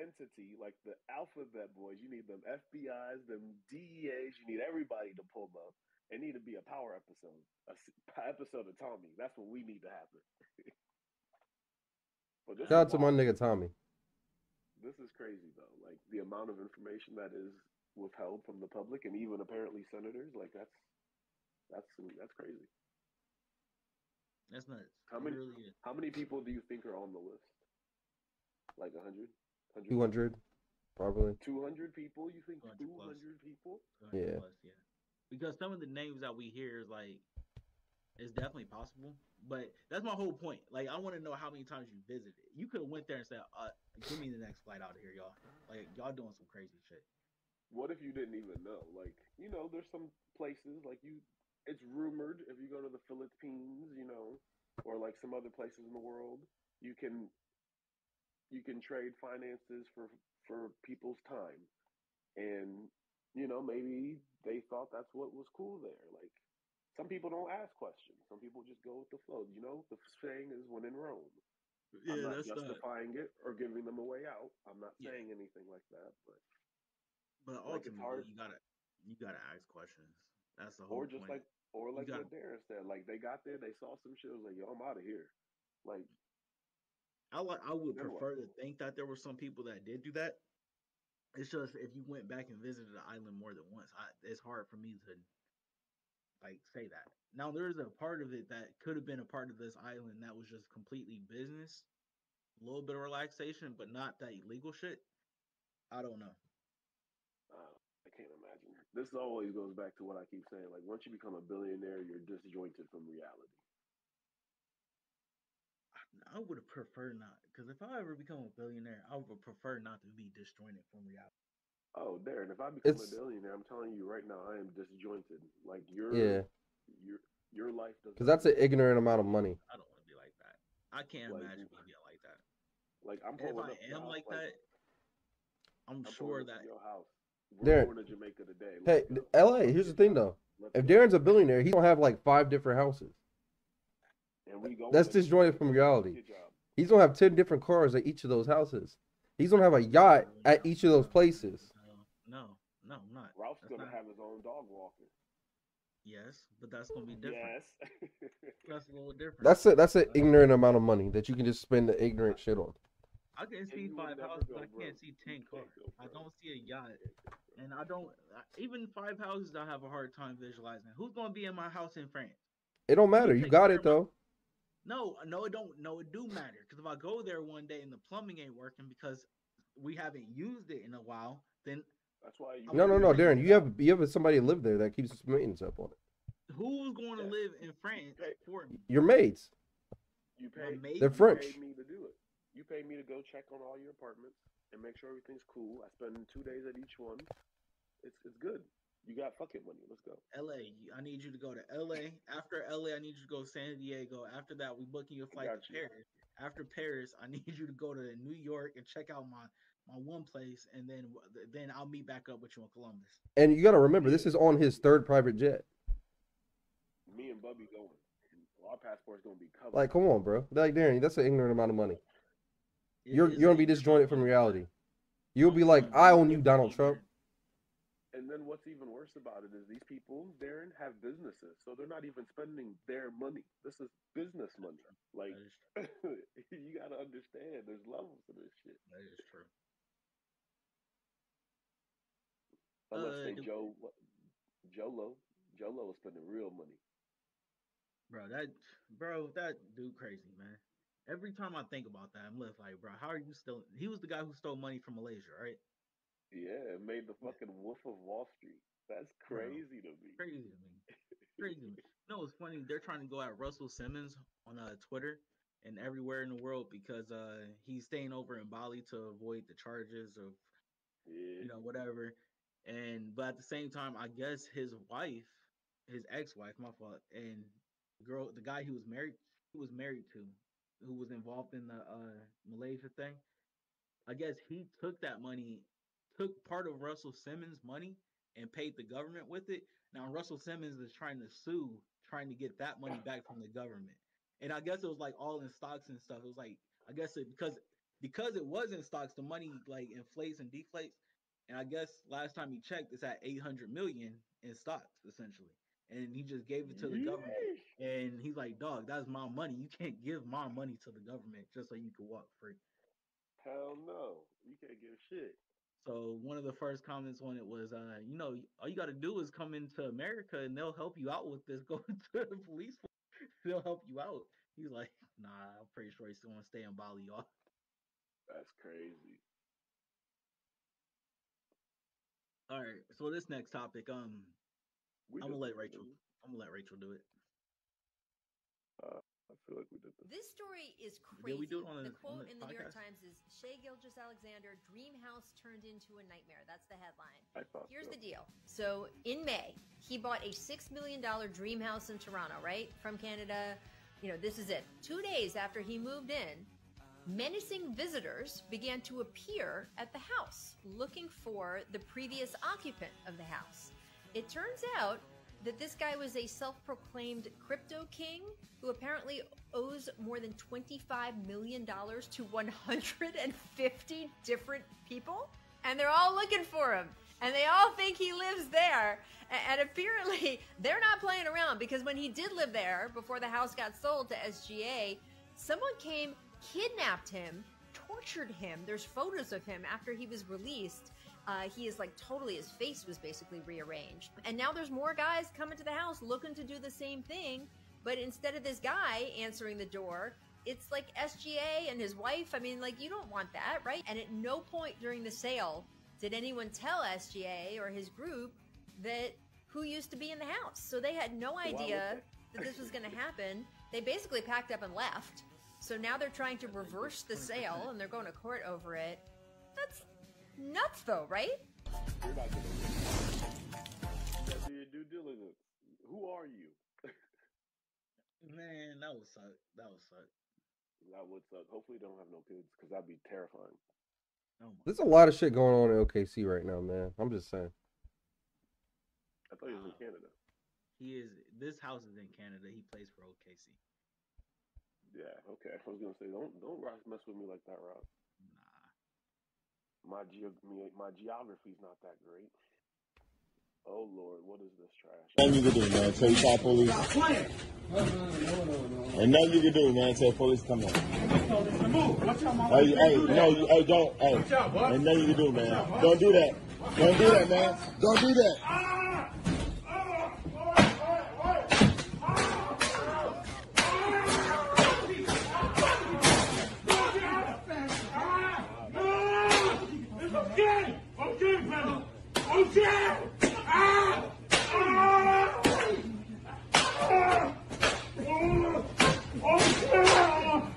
entity like the alphabet boys. You need them FBI's, them DEAs. You need everybody to pull up. It need to be a power episode, a s- episode of Tommy. That's what we need to happen. [LAUGHS] but Shout out to my nigga Tommy. This is crazy though. Like the amount of information that is withheld from the public and even apparently senators. Like that's that's that's crazy. that's nuts. How many- really. How many people do you think are on the list? Like 100? 100? Two hundred, probably. 200 people? You think 200 200 people? 200 Yeah. plus, yeah. Because some of the names that we hear is like, it's definitely possible. But that's my whole point. Like, I want to know how many times you visited. You could have went there and said, uh, "Give me the next flight out of here, y'all." Like, y'all doing some crazy shit. What if you didn't even know? Like, you know, there's some places like you. It's rumored if you go to the Philippines, you know, or like some other places in the world, you can you can trade finances for for people's time, and you know maybe they thought that's what was cool there. Like some people don't ask questions. Some people just go with the flow. You know, the saying is "when in Rome." I'm not justifying it or giving them a way out. I'm not Yeah. saying anything like that, but But like, ultimately, hard- you gotta you gotta ask questions. That's the whole or just point. like or like gotta- what Darren said, like they got there, they saw some shit, was like, yo, I'm out of here. Like, I like I would prefer to think that there were some people that did do that. It's just if you went back and visited the island more than once, I, it's hard for me to like say that. Now there is a part of it that could have been a part of this island that was just completely business, a little bit of relaxation, but not that illegal shit. I don't know. uh, I can't imagine. This always goes back to what I keep saying. Like, once you become a billionaire, you're disjointed from reality. I would have preferred not, because if I ever become a billionaire, I would prefer not to be disjointed from reality. Oh, Darren, if I become It's- a billionaire, I'm telling you right now, I am disjointed. Like your Yeah, your your life doesn't. because that's an ignorant amount of money. I don't want to be like that. I can't Like, imagine me being like that. like I'm if I up to your am house, like that, I'm, I'm sure that your house. We're Darren- going to Jamaica today. Hey, Let's go. L.A. Here's the thing though. Let's If. Darren's a billionaire, he's gonna have like five different houses. And we go That's it. disjointed from reality. He's gonna have ten different cars at each of those houses. He's gonna have a yacht at each of those places. No, no, I'm not. Ralph's That's gonna not- have his own dog walker. Yes, but that's gonna be different. Yes. [LAUGHS] That's a little different. That's a that's an ignorant amount of money that you can just spend the ignorant shit on. I can see five houses, go, but I bro. can't see You ten cars. I don't see a yacht, You can't go broke. and I don't even five houses. I have a hard time visualizing. Who's gonna be in my house in France? It don't matter. You got it of my- though. No, no, it don't. No, it do matter because if I go there one day and the plumbing ain't working because we haven't used it in a while, then That's why you. No, no, no, Darren. You have you have somebody live there that keeps us maintenance up on it. who's going to Yeah. live in France Hey. for me? Your maids. You pay. maid- They're French. you French. paid me to do it. You pay me to go check on all your apartments and make sure everything's cool. I spend two days at each one. It's it's good. You got fucking money. Let's go. LA. I need you to go to LA. After LA, I need you to go to San Diego. After that, we booking your flight to you. Paris. After Paris, I need you to go to New York and check out my my one place, and then then I'll meet back up with you in Columbus. And you got to remember, this is on his third private jet. Me and Bubby going. Our passport's gonna be covered. Like, come on, bro. Like, Darren, that's an ignorant amount of money. It You're you're gonna be disjointed from reality. You'll be like, I own you, Donald. Trump. And then what's even worse about it is these people, Darren, have businesses, so they're not even spending their money. This is business money. Like [LAUGHS] you gotta understand, there's levels to this shit. that is true. Unless Uh, they Joe Jho Low, Jolo is spending real money. Bro, that bro, that dude crazy, man. Every time I think about that, I'm left like, bro, how are you still? He was the guy who stole money from Malaysia, right? Yeah, it made the fucking Wolf of Wall Street. That's Bro. crazy to me. Crazy to me. [LAUGHS] Crazy to me. No, it's funny. They're trying to go at Russell Simmons on uh, Twitter and everywhere in the world because uh, he's staying over in Bali to avoid the charges of Yeah. you know whatever. And but at the same time, I guess his wife, his ex-wife, my fault, and the girl, the guy he was married, he was married to, who was involved in the uh, Malaysia thing. I guess he took that money, took part of Russell Simmons' money and paid the government with it. Now Russell Simmons is trying to sue, trying to get that money back from the government. And I guess it was like all in stocks and stuff. It was like I guess it because because it was in stocks, the money like inflates and deflates. And I guess last time he checked, it's at 800 million in stocks essentially. And he just gave it to the government. And he's like, dog, that's my money. You can't give my money to the government just so you can walk free. Hell no. You can't give shit. So one of the first comments on it was, uh, you know, all you got to do is come into America and they'll help you out with this. [LAUGHS] Go to the police, force, [LAUGHS] they'll help you out. He's like, nah, I'm pretty sure he's still want to stay in Bali, y'all. That's crazy. All right, so this next topic, um, We I'm gonna let Rachel. I'm gonna let Rachel do it. I feel like we did this. This story is Did crazy. we do it on the a- on quote the in the New York? Times is Shai Gilgeous-Alexander, dream house turned into a nightmare. That's the headline. I thought Here's so. the deal. So in May, he bought a $6 million dream house in Toronto, right? From Canada. You know, this is it. Two days after he moved in, menacing visitors began to appear at the house looking for the previous occupant of the house. It turns out that this guy was a self proclaimed crypto king who apparently owes more than $25 million to 150 different people. And they're all looking for him. And they all think he lives there. And apparently, [LAUGHS] they're not playing around because when he did live there before the house got sold to SGA, someone came, kidnapped him, tortured him. There's photos of him after he was released. Uh, he is like totally, his face was basically rearranged. And now there's more guys coming to the house looking to do the same thing. But instead of this guy answering the door, it's like SGA and his wife. I mean, like, you don't want that, right? And at no point during the sale did anyone tell SGA or his group that who used to be in the house. So they had no idea that this was going to happen. They basically packed up and left. So now they're trying to reverse the sale and they're going to court over it. That's nuts, though, right? You're not gonna win. You gotta do your due diligence. Who are you? [LAUGHS] Man, that would suck. That would suck. That would suck. Hopefully, they don't have no kids because that'd be terrifying. Oh There's a lot of shit going on in OKC right now, man. I'm just saying. I thought he was in Canada. He is. This house is in Canada. He plays for OKC. Yeah, okay. I was gonna say, don't don't Ross mess with me like that, Ross. Nah. My ge- my geography's not that great. Oh Lord, what is this trash? Nothing you can do, man. Tell you call police. Stop playing. No, no, no, no, no. And nothing you can do, man. Tell police come in. Tell this to move. Watch out, my Hey, hey, no, you, hey, don't, hey. Watch out, boy. Ain't nothing you can do, man. Don't do that. Don't do that, man. Don't do that. Ah! Ah! Ah! Ah! It's okay! Okay, fella! Okay! Ah! Ah! Ah! Oh! Okay! Ah!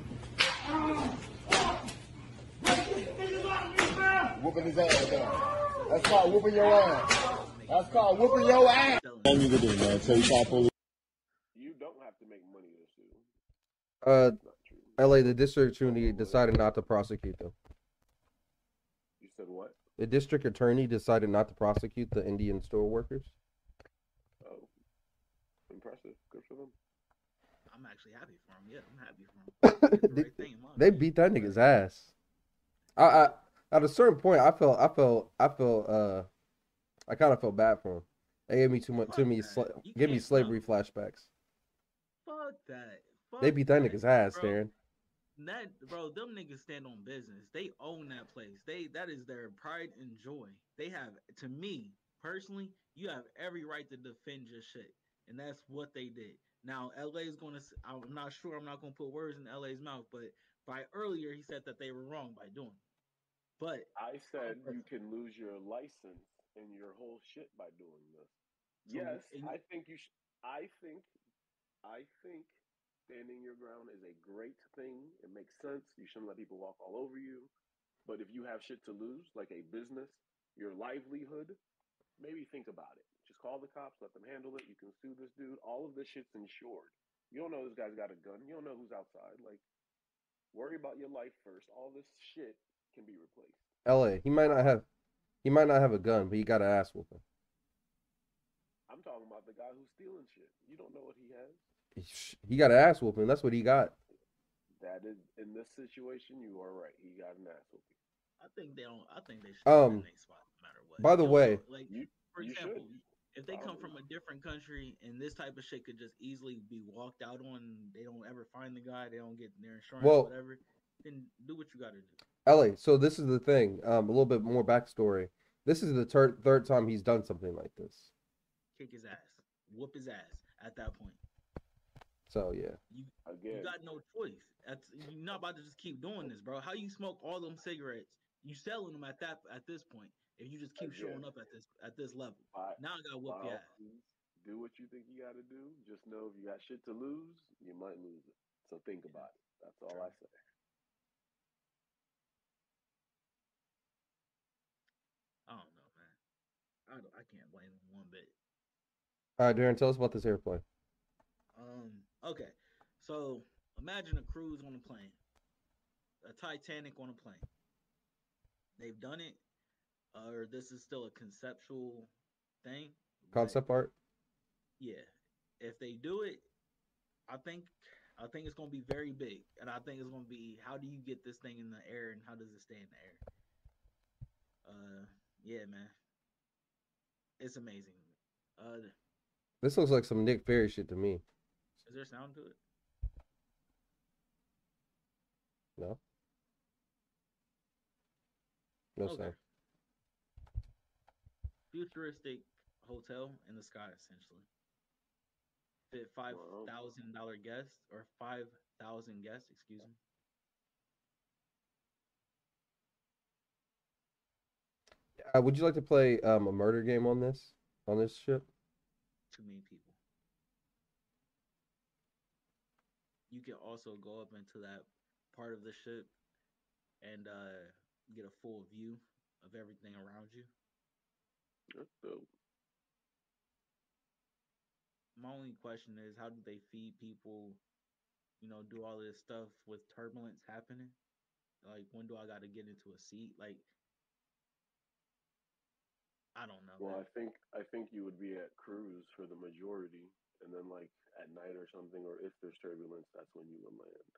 Niggas out of me, man! Whooping his ass down. That's called whooping your ass. That's called whooping your ass. Telling Nothing you can do, man. Tell you call police. You don't have to make money to sue. Uh, That's not true. LA, the district attorney decided not to prosecute them. You said what? The district attorney decided not to prosecute the Indian store workers. Oh, impressive. Good for them. I'm actually happy for him. Yeah, I'm happy for him. [LAUGHS] The they, right thing, they beat that nigga's ass. I, I at a certain point, I felt, I felt, I felt, uh, I kind of felt bad for him. They gave me too much, too Fuck many, sla- give me slavery flashbacks. Fuck that. Fuck They beat that nigga's ass, bro. Darren. That bro, them niggas stand on business. They own that place. They that is their pride and joy. They have to me personally, you have every right to defend your shit, and that's what they did. Now LA is going to. I'm not sure. I'm not going to put words in LA's mouth, but by earlier he said that they were wrong by doing. it. But I said you can lose your license and your whole shit by doing this. Yes, and- I think you should. I think, I think standing your ground is a great thing. It makes sense. You shouldn't let people walk all over you. But if you have shit to lose, like a business, your livelihood, maybe think about it. Just call the cops, let them handle it. You can sue this dude. All of this shit's insured. You don't know this guy's got a gun. You don't know who's outside. Like, worry about your life first. All this shit can be replaced. L.A. He might not have, he might not have a gun, but he got an ass whooping. I'm talking about the guy who's stealing shit. You don't know what he has. He- He got an ass whooping. That's what he got. That is in this situation, you are right. He got an ass whooping. I think they don't. I think they should. Um. Spot no matter what. by the You don't way- know, like You for you example, should. if they come from a different country and this type of shit could just easily be walked out on, they don't ever find the guy, they don't get their insurance, Well- whatever, then do what you got to do. LA. So this is the thing. Um, a little bit more backstory. This is the ter- third time he's done something like this. Kick his ass, whoop his ass. At that point, So yeah, you Again, you got no choice. That's you're not about to just keep doing this, bro. How you smoke all them cigarettes? You selling them at that at this point? If you just keep showing up at this at this level, by, now I gotta whoop by your ass. do what you think you got to do. Just know if you got shit to lose, you might lose it. So think about it. That's all I say. I don't know, man. I don't, I can't blame him one bit. All right, Darren, tell us about this airplane. Um. Okay. So imagine a cruise on a plane, a Titanic on a plane. They've done it, uh, or this is still a conceptual thing. Concept art. Yeah. If they do it, I think I think it's gonna be very big, and I think it's gonna be how do you get this thing in the air, and how does it stay in the air? Uh, yeah, man, it's amazing. Uh, This looks like some Nick Fury shit to me. is there sound to it? No. No Okay. sound. Futuristic hotel in the sky, essentially. Fit five Wow. thousand dollar guests or five thousand guests, excuse me. Uh, would you like to play um, a murder game on this on this ship? Too many people. You can also go up into that part of the ship and uh, get a full view of everything around you. That's dope. My only question is, how do they feed people? You know, do all this stuff with turbulence happening? Like, when do I got to get into a seat? Like, I don't know. Well, I think I think you would be at cruise for the majority, and then like at night or something, or if there's turbulence, that's when you would land.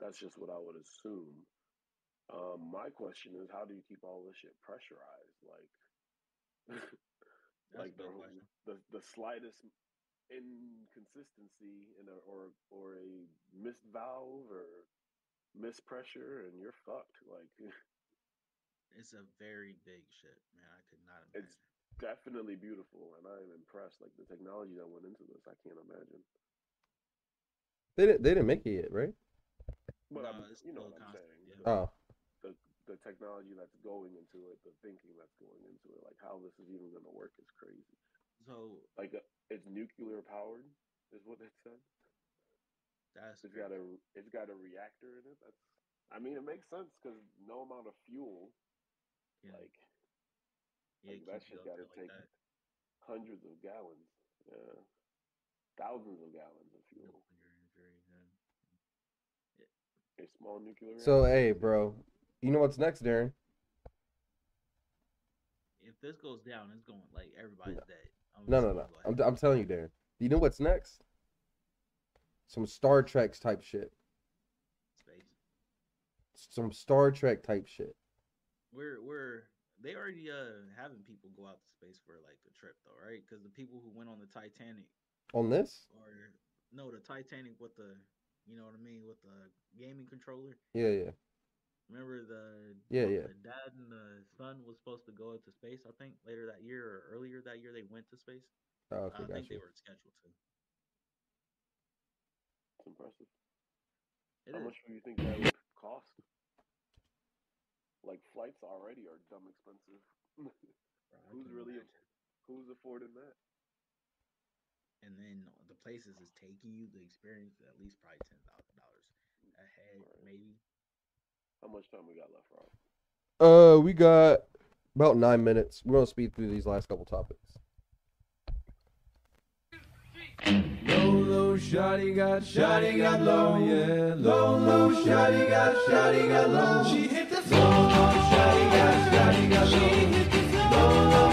That's just what I would assume. Um, my question is, how do you keep all this shit pressurized? Like, [LAUGHS] like the, the the slightest inconsistency in a or or a missed valve or missed pressure, and you're fucked. Like. [LAUGHS] It's a very big ship, man. I could not imagine. It's definitely beautiful, and I am impressed. Like the technology that went into this, I can't imagine. They didn't. They didn't make it yet, right? But No, I'm, it's you know still what I'm saying. yeah. Oh, The the technology that's going into it, the thinking that's going into it, like how this is even going to work is crazy. So Like uh, it's nuclear powered, is what it said. that's It's got a it's got a reactor in it. That's I mean it makes sense because no amount of fuel, yeah, like yeah, like, that you shit up gotta there like take hundreds of gallons, yeah, thousands of gallons of fuel. Yeah. A small nuclear. so hey, bro, you know what's next, Darren? If this goes down, it's going like everybody's dead. I'm No, no, no. I'm. I'm telling you, Darren. You know what's next? Some Star Trek type shit. space. Some Star Trek type shit. We're we're they already uh having people go out to space for like a trip though, right? Because the people who went on the Titanic On this? or no, the Titanic with the you know what I mean with the gaming controller. Yeah, yeah. Remember the Yeah, yeah. the dad and the son was supposed to go into space. I think later that year or earlier that year they went to space. Oh, okay, I think gotcha. they were scheduled to. It's impressive. It How is. much do you think that would cost? Like flights already are dumb expensive. [LAUGHS] bro, who's really imagine. who's affording that? And then the places is taking you the experience at least probably ten thousand dollars a head, Right. maybe. How much time we got left, Rob? Uh, we got about nine minutes. We're gonna speed through these last couple topics. Low, low, shawty got, shawty got low, yeah. Low, low, shawty got, shawty got low. She hit the floor. Low, low, shawty got, shawty got low. She hit the floor. Low, low,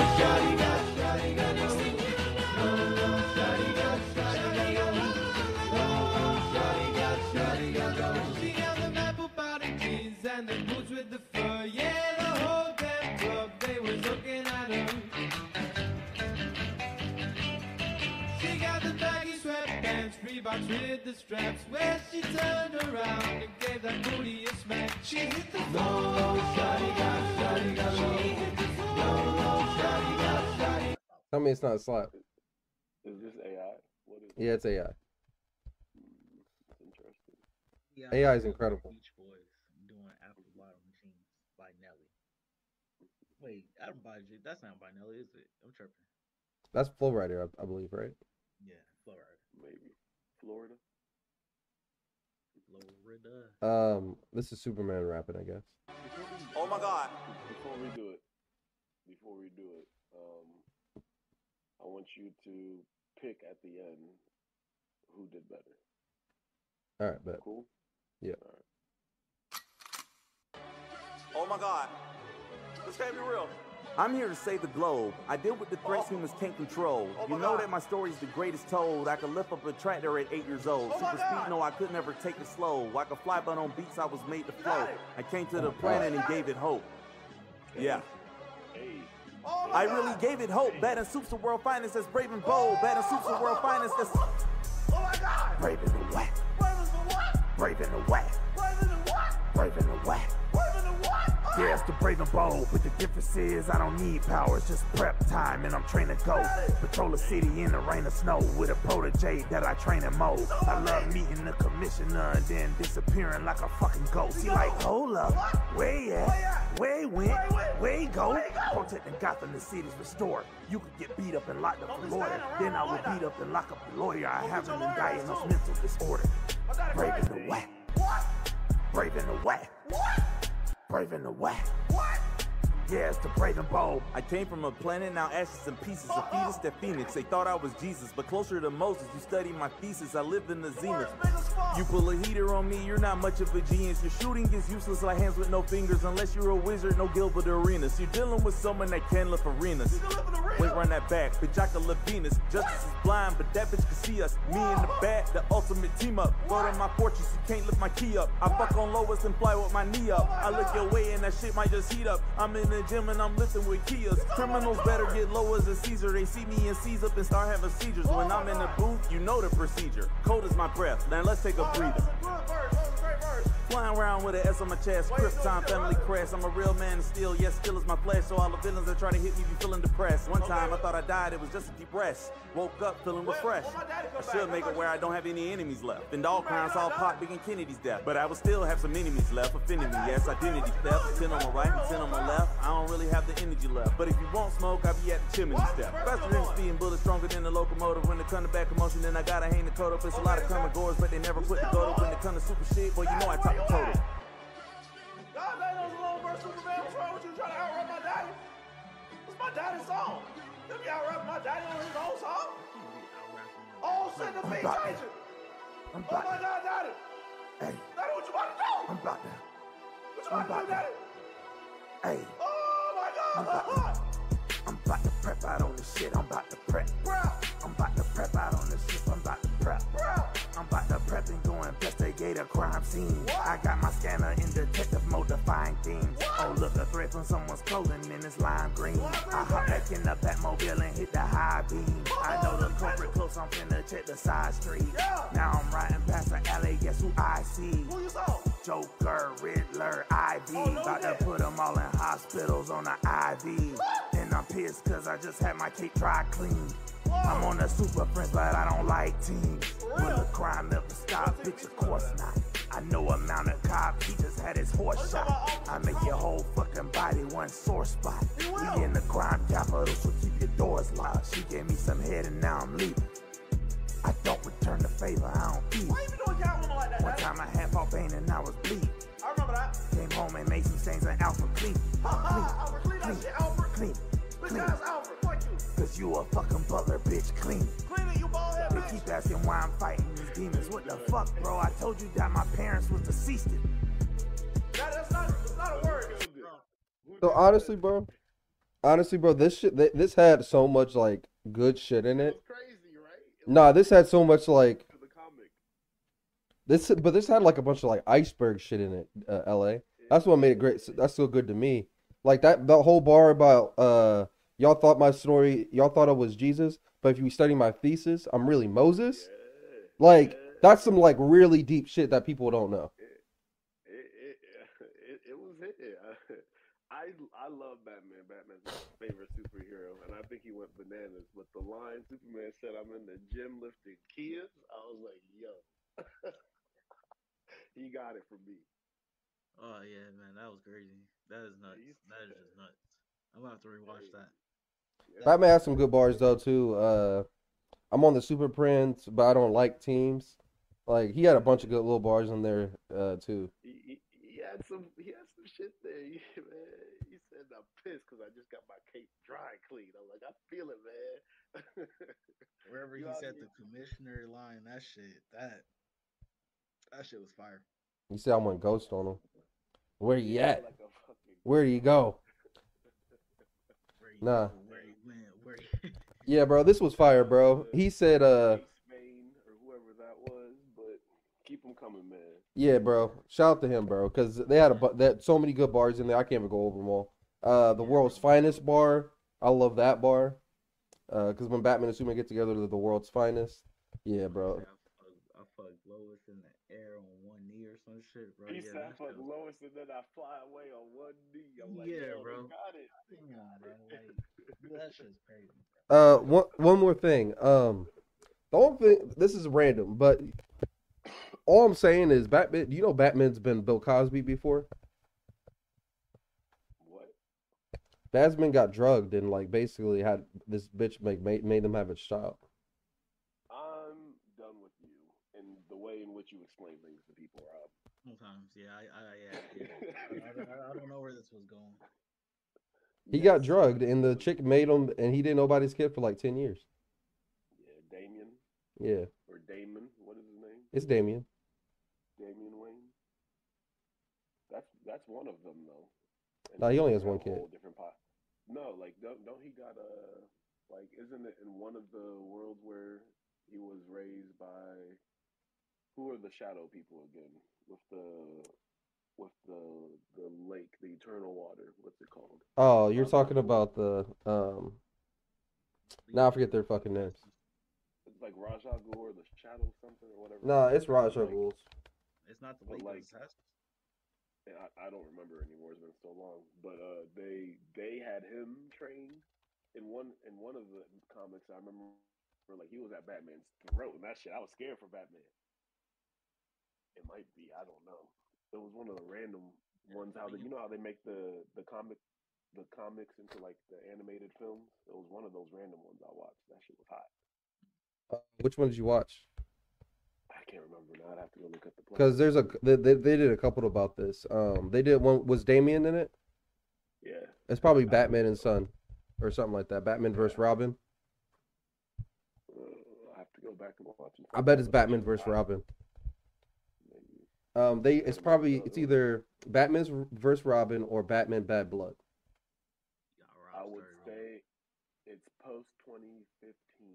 sweatpants, Reeboks the straps. Where she turned around and gave that booty a smack. She hit the floor. Low, shawty got, shawty got low. She hit the floor. Low, shawty got, shawty. Tell me it's not a slap. Is this AI? What is Yeah, it's AI. It's interesting. Yeah, AI is incredible. Beach Boys doing Apple Bottom Jeans by Nelly. Wait, Adam by J- that's not by Nelly, is it? I'm tripping. That's Flo Rida, I, I believe, right? Yeah, Flo Rida. Florida? Flo Rida. Um, this is Superman rapping, I guess. Oh my God. Before we do it, before we do it, um, I want you to pick at the end who did better. All right, bet. Cool? Yeah. All right. Oh my God. This can't be real. I'm here to save the globe. I deal with the threats oh. humans can't control. Oh you know God. that my story's the greatest told. I could lift up a tractor at eight years old. Oh Super speed, no, I could never take it slow. I could fly, but on beats I was made to flow. I came to the Oh, planet and gave it hope. Yeah. Oh I really gave it hope. Bad and Soup's the world finest. That's brave and bold. Oh. Bad and Soup's the world finest. That's Oh my God. brave and the whack. Brothers the what? Brave and the whack. The brave and bold, but the difference is I don't need power. It's just prep time, and I'm training go. Patrol the city in the rain or snow with a protege that I train and mold. I love meeting the commissioner and then disappearing like a fucking ghost. He like, hold up, where he at? Where he went? Where he go? Protecting Gotham, the city's restored. You could get beat up and locked up for lawyer. Then I would beat up and lock up the lawyer. I have an diagnosed mental disorder. Brave in the whack. Brave in the whack. Brave in the whack. Yeah, it's the brave and bold. I came from a planet, now ashes and pieces. A fetus that phoenix. They thought I was Jesus, but closer to Moses. You study my thesis, I live in the zenith. You pull a heater on me, you're not much of a genius. Your shooting is useless like hands with no fingers. Unless you're a wizard, no Gilbert Arenas. You're dealing with someone that can't lift arenas. Wait, run that back. Bitch, I can live Venus. Justice is blind, but that bitch can see us. Me and the bat, the ultimate team up. Go to my fortress, you can't lift my key up. I fuck on lowest and fly with my knee up. I look your way and that shit might just heat up. I'm in the gym and I'm lifting with Kias. Criminals better get low as a Caesar. They see me and seize up and start having seizures. When I'm in the booth, you know the procedure. Cold as my breath. Now let's take a breather. Flying around with an S on my chest, Krypton family crest. I'm a real man still, yes, still is my flesh. So all the villains that try to hit me be feeling depressed. One time I thought I died, it was just a deep rest. Woke up feeling refreshed. I should make it where I don't have any enemies left. And all crimes all pop big Kennedy's death. But I will still have some enemies left, offending me, yes. Identity theft, 10 on my right and 10 on my left. I don't really have the energy left. But if you want smoke, I'll be at the chimney step. Faster than speeding bullets, stronger than the locomotive. When it come to back commotion, then I gotta hang the coat up. It's a lot of common gores, but they never put the goat up. When it come to super shit, boy, you know I top the total. God dang, those alone versus Superman. What's wrong with you trying to outrap my daddy? It's my daddy's song. Let me outrap my daddy on his own song. Oh, send the beat about- changer. I'm Oh my God, daddy. Hey, Daddy, what you about to do? I'm about to. What you about to do, daddy? Hey, Oh my God. [LAUGHS] I'm about to prep out on this shit. I'm about to prep. Bro, I'm about to prep out on this shit. I'm about to prep. bro. I'm about to prep and go a crime scene. I got my scanner in detective mode to find things. Oh, look, a threat from someone's clothing and it's lime green. I hop back in the Batmobile and hit the high beam. I know the culprit close, I'm finna check the side street. Now I'm riding past the alley, guess who I see? Who you saw? Joker, Riddler, Ivy. Oh, About to put them all in hospitals on the IV. And I'm pissed cause I just had my cape dry clean. I'm on the super friends, but I don't like teams. Will the crime ever stop? Bitch, of course not. I know a cop, he just had his horse shot. I make your whole fucking body one sore spot. We in the crime capital, so keep your doors locked. She gave me some head and now I'm leaving. I don't return the favor, I don't eat. Why you be doing Catwoman like that? One time I had Paul Bane and I was bleeding. I remember that. Came home and made some stains on Alfred Clean. Ha ha, Alfred, clean that shit, Alfred. Clean. Bitch Clean. ass Alfred, you. A fucking butler, bitch. Clean. it. Clean it, you bald head They keep asking why I'm fighting these demons. What the fuck, bro? I told you that my parents was deceased. That, that's not, that's not a word. So honestly, bro, honestly, bro, this shit, th- this had so much like good shit in it. crazy, right? It Nah, this had so much like was the comic. this, but this had like a bunch of like iceberg shit in it. Uh, L.A. That's what made it great. That's so good to me. Like that, the whole bar about uh, y'all thought my story, y'all thought I was Jesus, but if you study my thesis, I'm really Moses. Like that's some like really deep shit that people don't know. It it it, it was it. I I love Batman. Batman's my favorite superhero, and I think he went bananas. But the line Superman said, "I'm in the gym lifting Kias," I was like, "Yo." [LAUGHS] he got it from me. Oh yeah, man, that was crazy. That is nuts. That is just nuts. I'm gonna have to rewatch that. Batman has some good bars though too. Uh, I'm on the Super Friends, but I don't like teams. Like he had a bunch of good little bars in there uh, too. He, he, he had some he had some shit there, [LAUGHS] He- man. He said, "I'm pissed because I just got my cape dry clean." I'm like, "I feel it, man." [LAUGHS] Wherever he You said the commissioner line, that shit, that that shit was fire. He said I went ghost on him. Where you at? like Where do you go? Nah. where he went, where he, Yeah, bro, this was fire, bro. He said, uh, or whoever that was, but keep them coming, man. yeah, bro. Shout out to him, bro, because they had a that so many good bars in there. I can't even go over them all. Uh, the world's finest bar. I love that bar. Uh, because when Batman and Superman get together, they're the world's finest. Yeah, bro. I fucked, I fucked Lois in the air on one knee or some shit, bro. He yeah, said, that "Fuck shit was- Lois," and then I fly away on one knee. I'm like, Yeah, bro. they got it." Come on, bro. Like, dude, that shit's [LAUGHS] crazy. Uh, one one more thing. Um, the only thing. This is random, but all I'm saying is Batman. Do you know Batman's been Bill Cosby before? What? Batman got drugged and like basically had this bitch make made, made him have a child. I'm done with you and the way in which you explain things to people, Rob. Sometimes, yeah, I, I, yeah, yeah. I, I, I don't know where this was going. He got drugged and the chick made him, and he didn't know about his kid for like ten years. Yeah, Damian Yeah, or Damon. What is his name? it's Damien. Damian Wayne. That's that's one of them though. And No, he only has one kid. Different pot. No, like don't don't he got a like? Isn't it in one of the worlds where he was raised by? Who are the shadow people again? With the with the the lake, the eternal water. What's it called? Oh, you're talking about the um. Now I forget their fucking names. It's like Ra's al Ghul or the shadow something or whatever. No, it's Ra's al Like, Ghul. It's not the But lake like- of Zest. I, I don't remember anymore. It's been so long. But uh, they they had him trained in one in one of the comics. I remember like he was at Batman's throat and that shit. I was scared for Batman. It might be. I don't know. It was one of the random ones. How they, you know how they make the the comic the comics into like the animated films. It was one of those random ones I watched. That shit was hot. Uh, which one did you watch? I can't remember now. I'd have to go look at the. play. Because there's a they, they they did a couple about this. Um, they did one was Damian in it. yeah, It's probably Batman and Son, or something like that. Batman versus Robin. uh, I have to go back and watch. it. I bet it's Batman versus Robin. Maybe. Um, they it's probably it's either Batman's versus Robin or Batman Bad Blood. Yeah, I would say it's post 2015.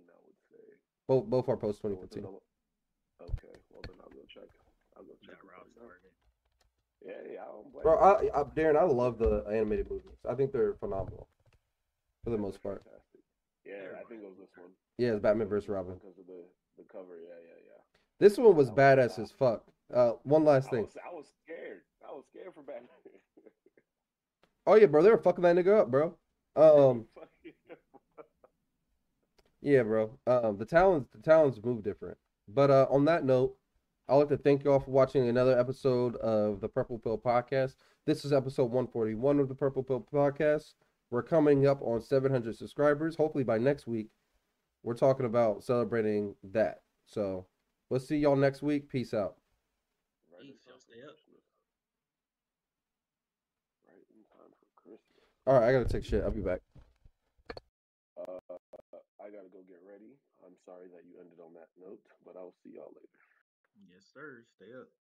I would say. Both both are post So 2015. Okay, well then I'll go check. I'll go check Got it Rob out. started. Yeah, yeah, I don't blame Bro. I, I, Darren, I love the animated movies. I think they're phenomenal for the most part. Fantastic. Yeah, I think it was this one Yeah, it's Batman vs. Robin. because of the the cover. Yeah, yeah, yeah. This one was That badass as fuck. Uh, one last I thing. was, I was scared. I was scared for Batman. [LAUGHS] Oh yeah, bro, they were fucking that nigga up, bro. Um, [LAUGHS] yeah, bro. Um, the talents, the talents move different. But uh, on that note, I'd like to thank you all for watching another episode of the Purple Pill Podcast. This is episode 141 of the Purple Pill Podcast. We're coming up on 700 subscribers. Hopefully by next week, we're talking about celebrating that. So we'll see y'all next week. Peace out. right in Peace, y'all time stay up. Right in time for Christmas. All right, I gotta take shit. I'll be back. Uh, I gotta go get ready. I'm sorry that you ended on that note, but I'll see y'all later. Yes, sir. Stay up.